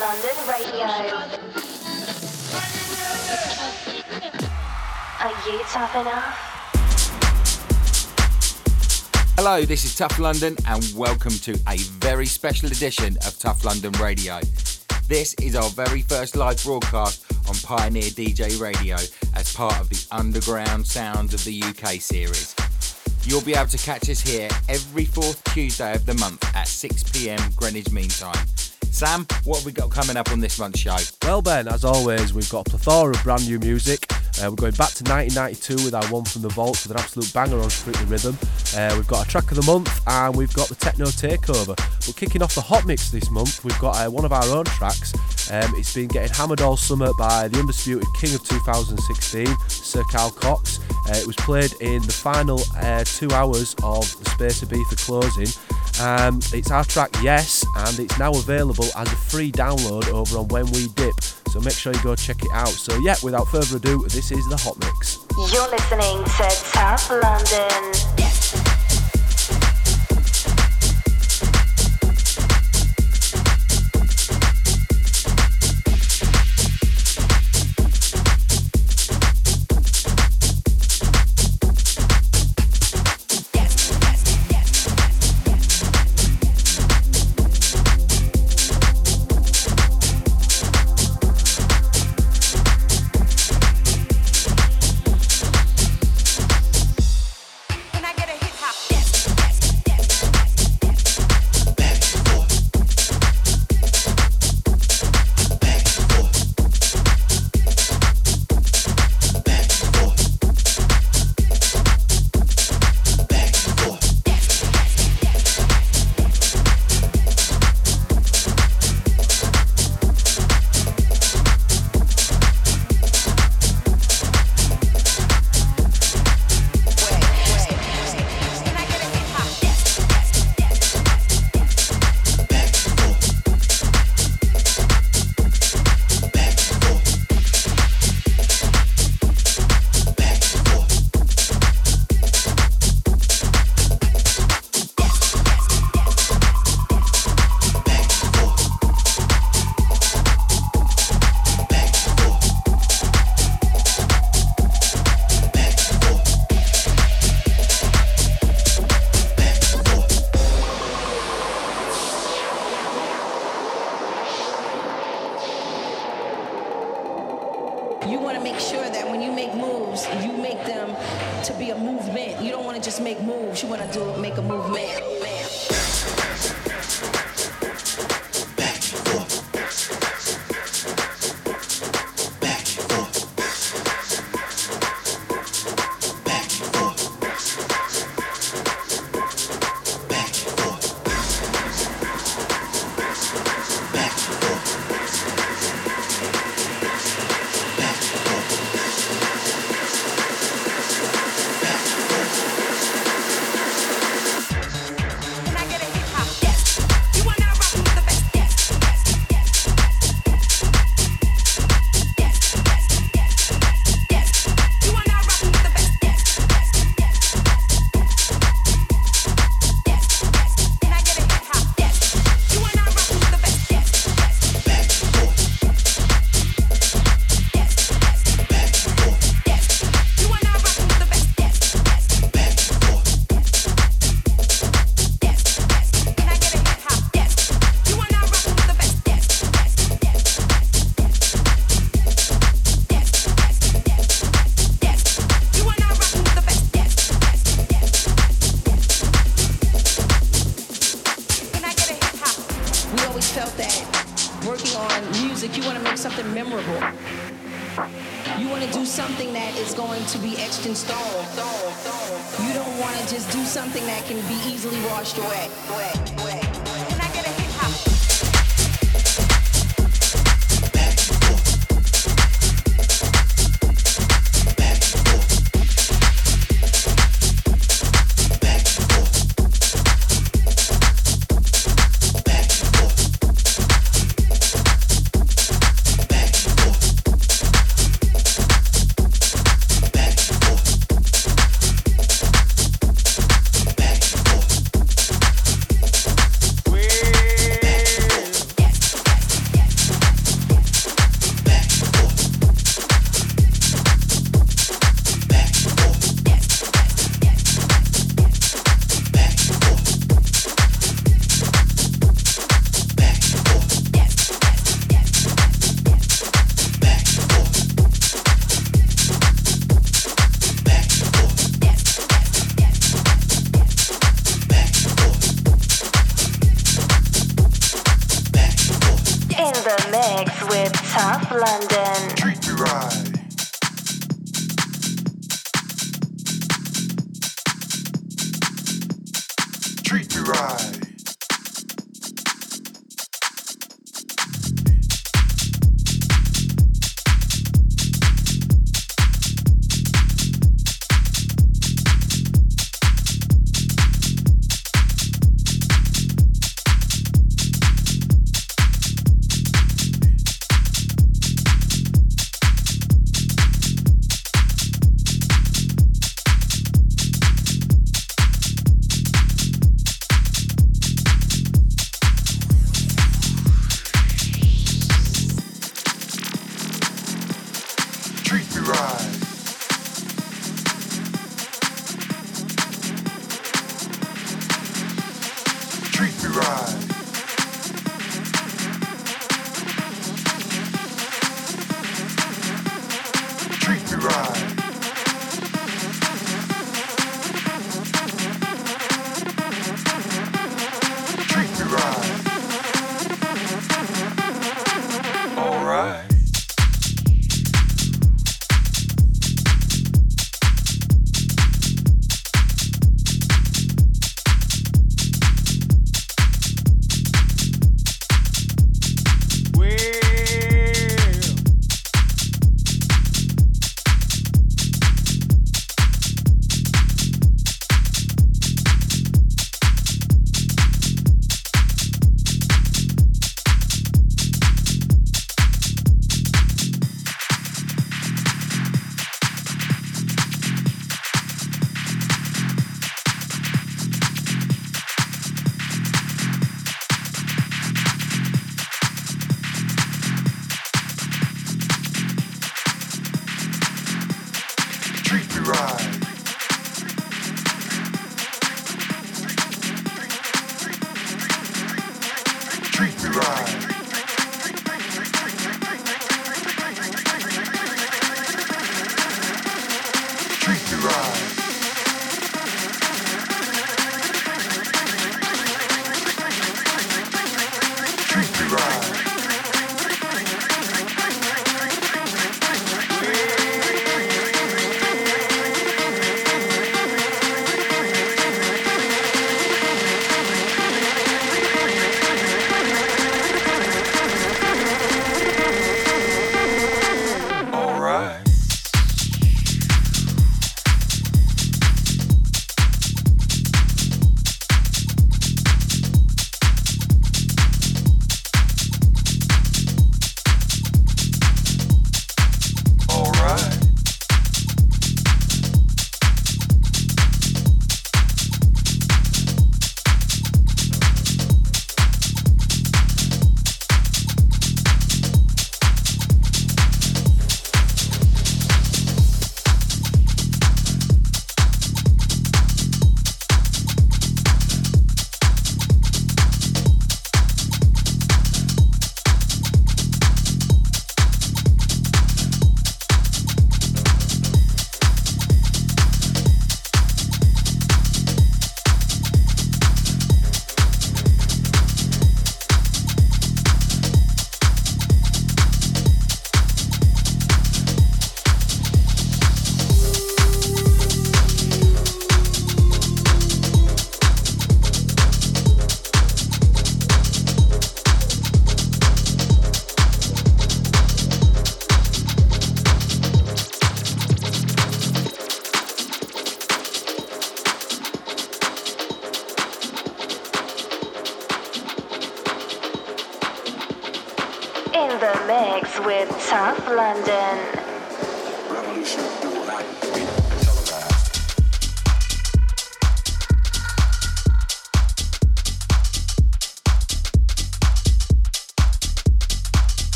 London Radio. Are tough enough? Hello, this is Tough London, and welcome to a very special edition of Tough London Radio. This is our very first live broadcast on Pioneer DJ Radio as part of the Underground Sounds of the UK series. You'll be able to catch us here every fourth Tuesday of the month at 6 pm Greenwich Mean Time. Sam, what have we got coming up on this month's show? Well, Ben, as always, we've got a plethora of brand new music. Uh, we're going back to 1992 with our one from the vaults with an absolute banger on Strictly Rhythm. Uh, we've got a track of the month and we've got the techno takeover. But kicking off the hot mix this month, we've got uh, one of our own tracks. Um, it's been getting hammered all summer by the undisputed king of 2016, Sir Carl Cox. Uh, it was played in the final uh, two hours of the Space Ibiza closing. Um, it's our track Yes, and it's now available as a free download over on When We Dip. So make sure you go check it out. So yeah, without further ado, this is the Hot Mix. You're listening to Tough London. Tough London.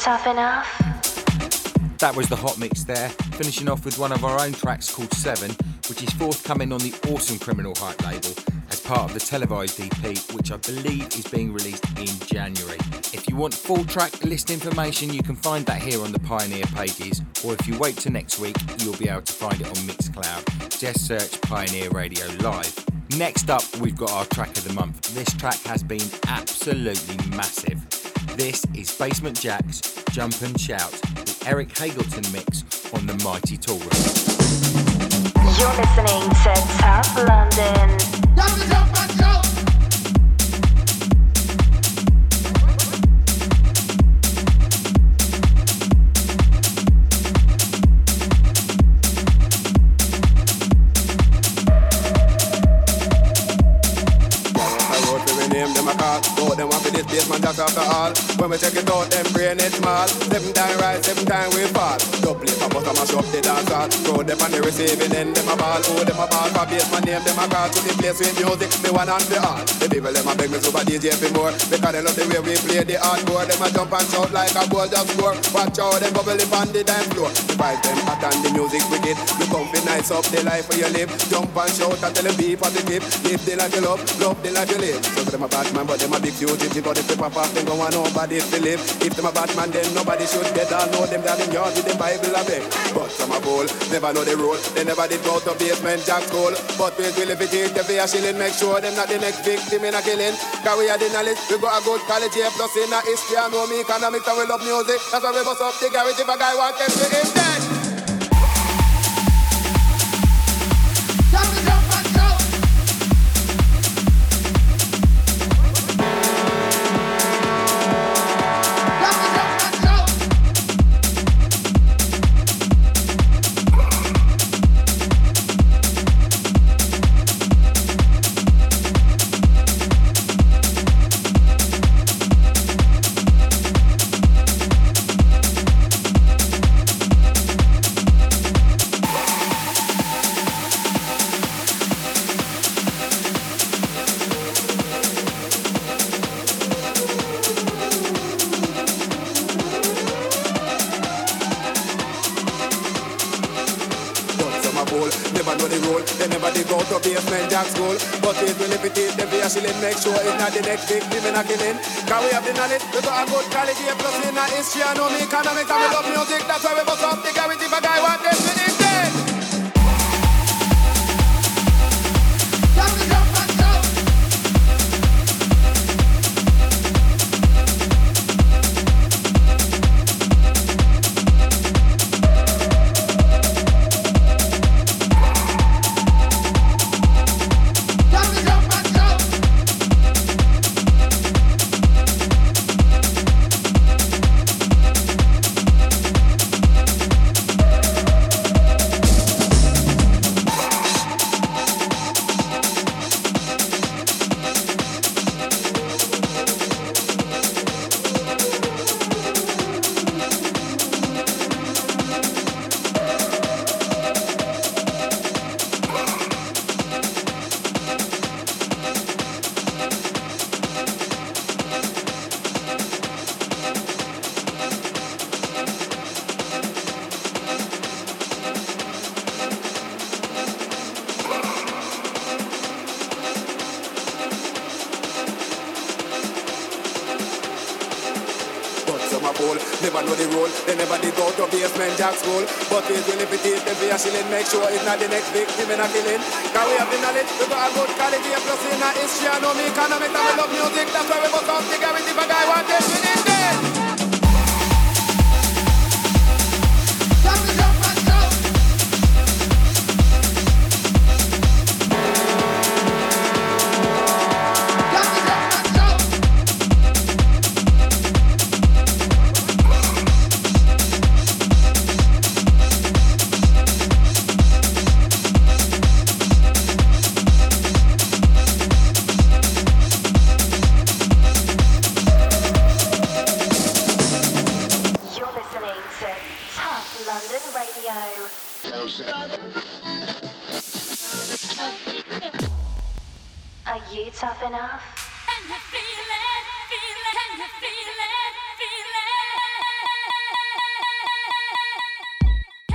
Tough enough? That was the hot mix there, finishing off with one of our own tracks called Seven, which is forthcoming on the awesome Criminal Hype label as part of the televised EP, which I believe is being released in January. If you want full track list information, you can find that here on the Pioneer pages, or if you wait till next week, you'll be able to find it on Mixcloud. Just search Pioneer Radio Live. Next up, we've got our track of the month. This track has been absolutely massive. This is Basement Jaxx Jump and Shout, the Eric Hagelton mix on the Mighty Toolroom. You're listening to Tough London. I jack after all. When we check it out, them brain it small. Seven time rise, seven time we fall. Double it, pop out, mash up the dance hall. Throw them on the receiving end, them a ball. Oh, them a ball for my name, them a call. To the place with music, me one and the all. The people them a beg me super DJ for more. Because they love the way we play the hardcore. Them a jump and shout like a goal just score. Watch out, them bubble up on the dance floor. The vibe them hot and the music wicked. You be nice up the life where you live. Jump and shout and tell them be positive. Live the life you love, love the life you live. So them a bad man, but them a big fugitive. But the they pop them go want nobody to live. If them a bad man, then nobody should get all know them that in yard with them Bible a beg. But some a fool, never know the rule. They never did go to basement jack school. But we will if it is the fear shilling, make sure them not the next victim in a killing. Cause we are the knowledge, we got a good college here, plus in a history I know me economics and we love music. That's why we bust up the garage if a guy want them to him dead. It will if them fear shilling, make sure it's not the next victim in a killing. Cause we have the knowledge, we got a good college here, plus in a history, I know me economics, and we love music. That's why we bust the garage if a guy want them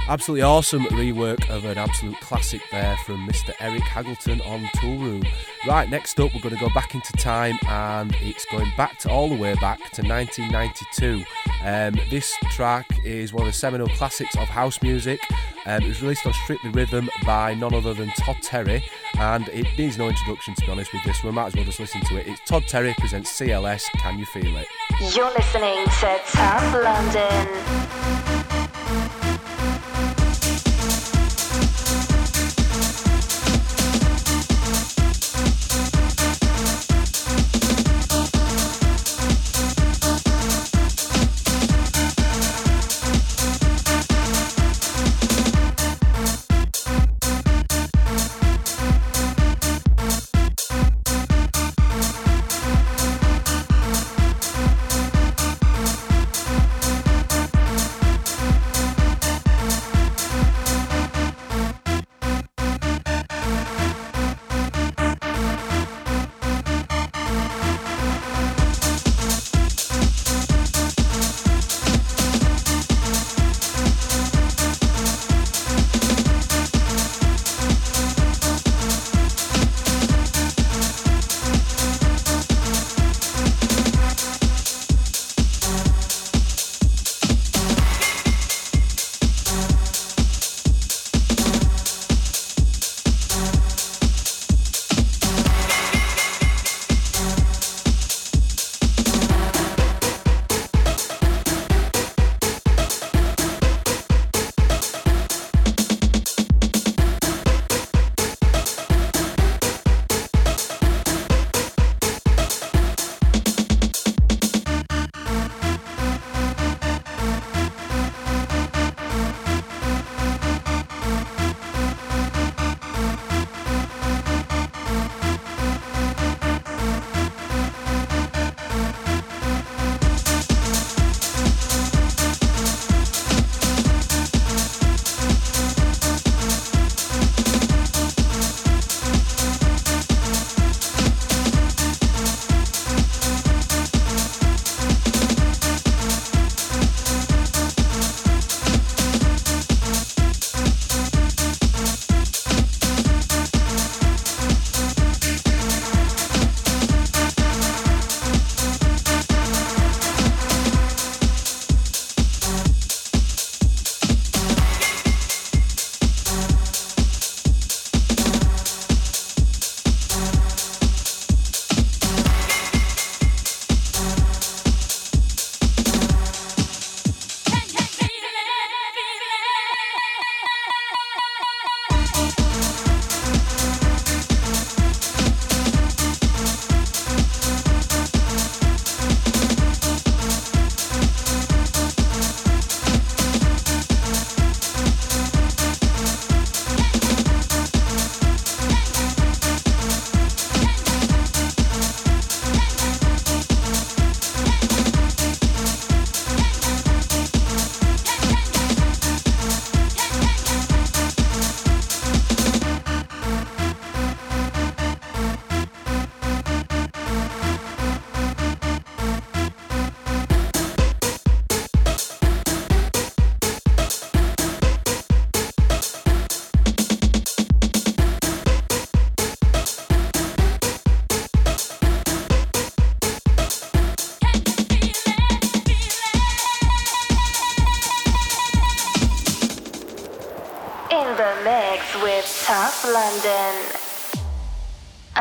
Absolutely awesome rework of an absolute classic there from Mr. Eric Haggleton on Toolroom. Right, next up, we're going to go back into time and it's going back to all the way back to 1992. Um, this track is one of the seminal classics of house music. Um, it was released on Strictly Rhythm by none other than Todd Terry, and it needs no introduction to be honest with this. We might as well just listen to it. It's Todd Terry presents CLS. Can you feel it? You're listening to London. London.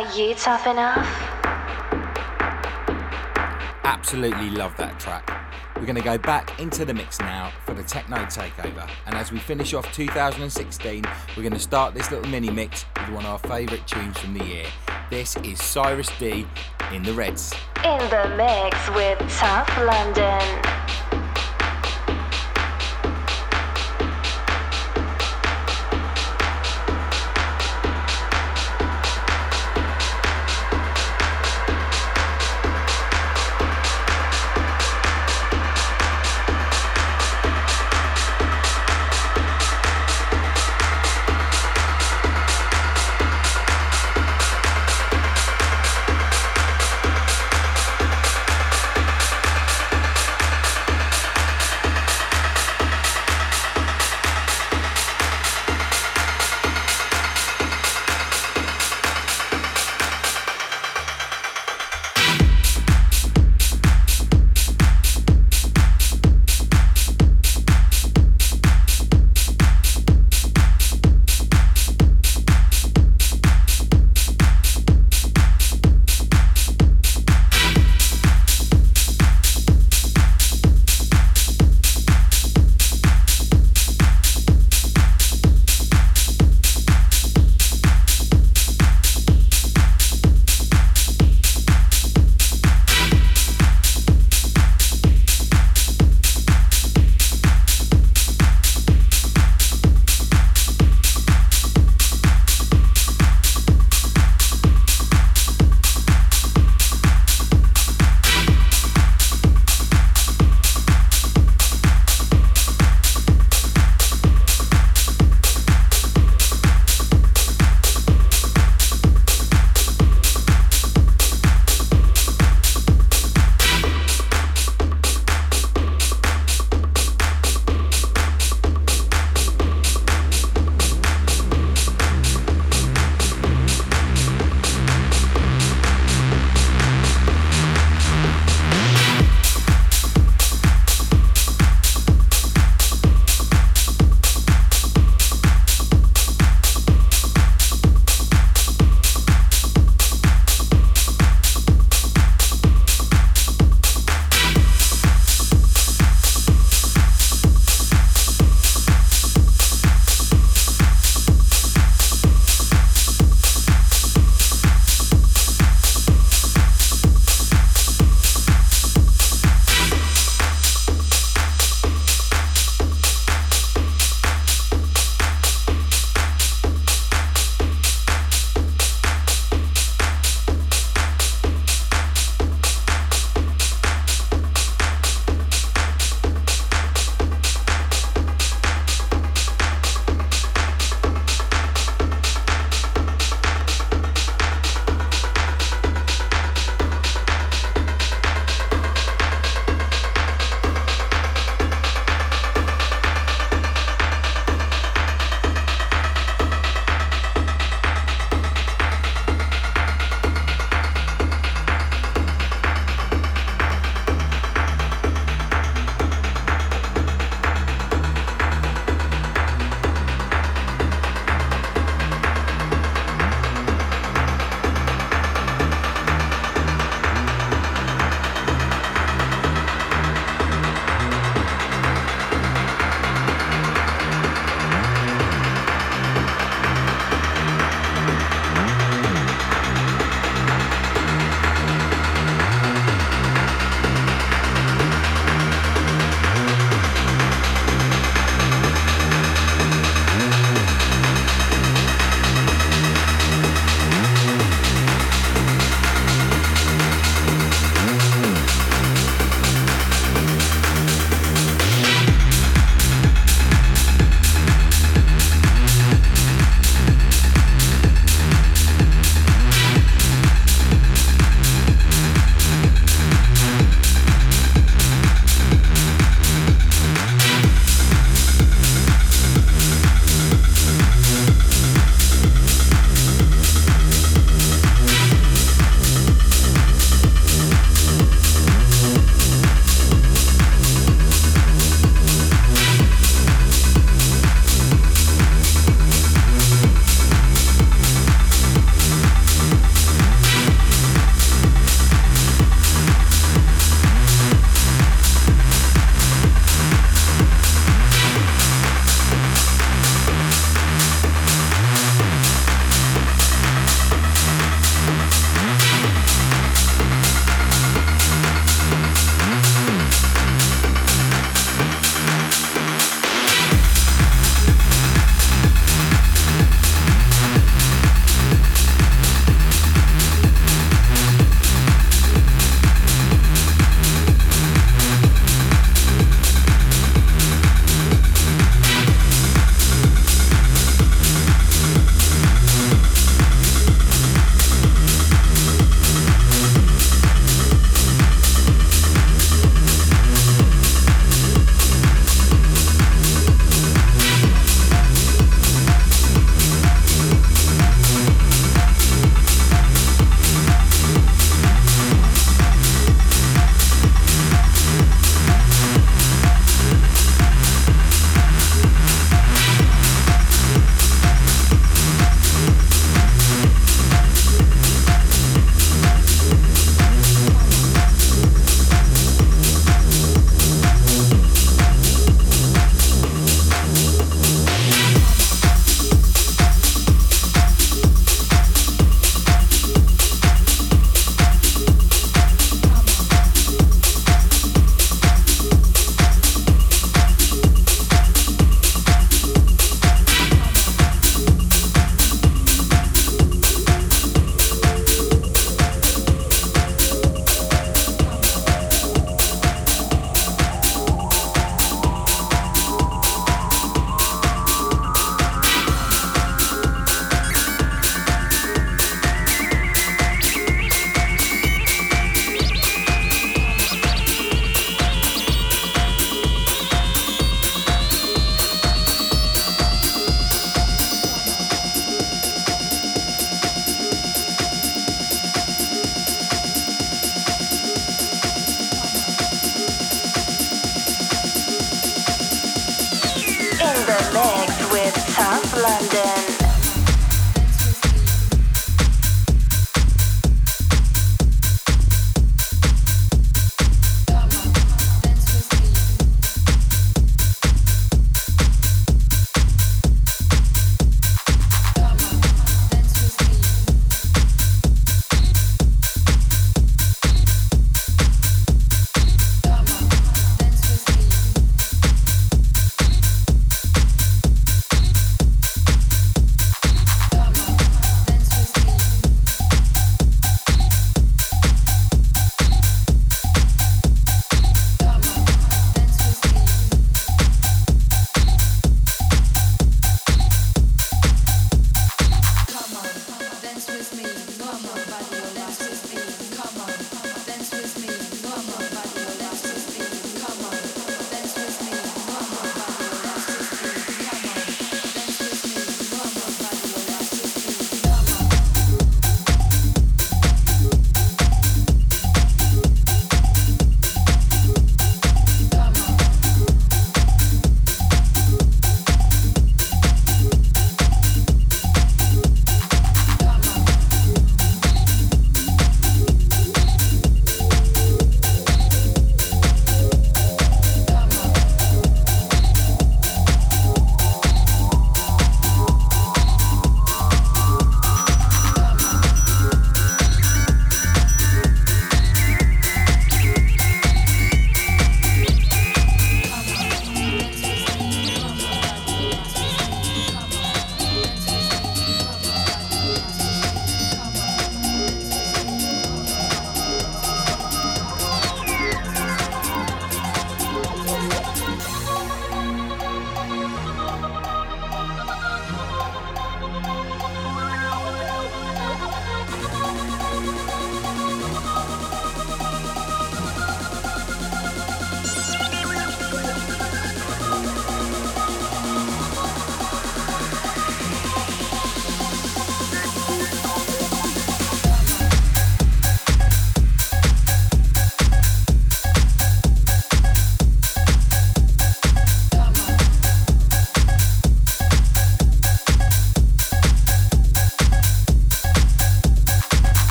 Are you tough enough? Absolutely love that track. We're going to go back into the mix now for the techno takeover. And as we finish off 2016, we're going to start this little mini mix with one of our favourite tunes from the year. This is Cyrus D in the Reds. In the mix with Tough London.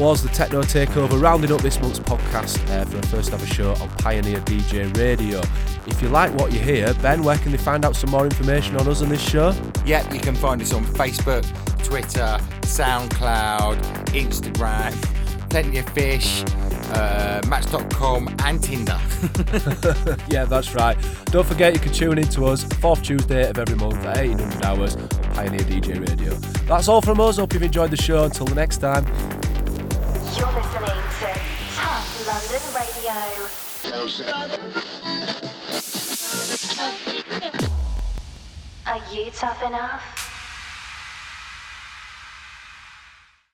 Was the Techno Takeover, rounding up this month's podcast uh, for a first ever show on Pioneer DJ Radio. If you like what you hear, Ben, where can they find out some more information on us and this show? Yep, you can find us on Facebook, Twitter, SoundCloud, Instagram, Plenty of Fish, uh, Match.com, and Tinder. yeah, that's right. Don't forget you can tune in to us fourth Tuesday of every month at 1800 hours on Pioneer DJ Radio. That's all from us. Hope you've enjoyed the show. Until the next time. Are you tough enough?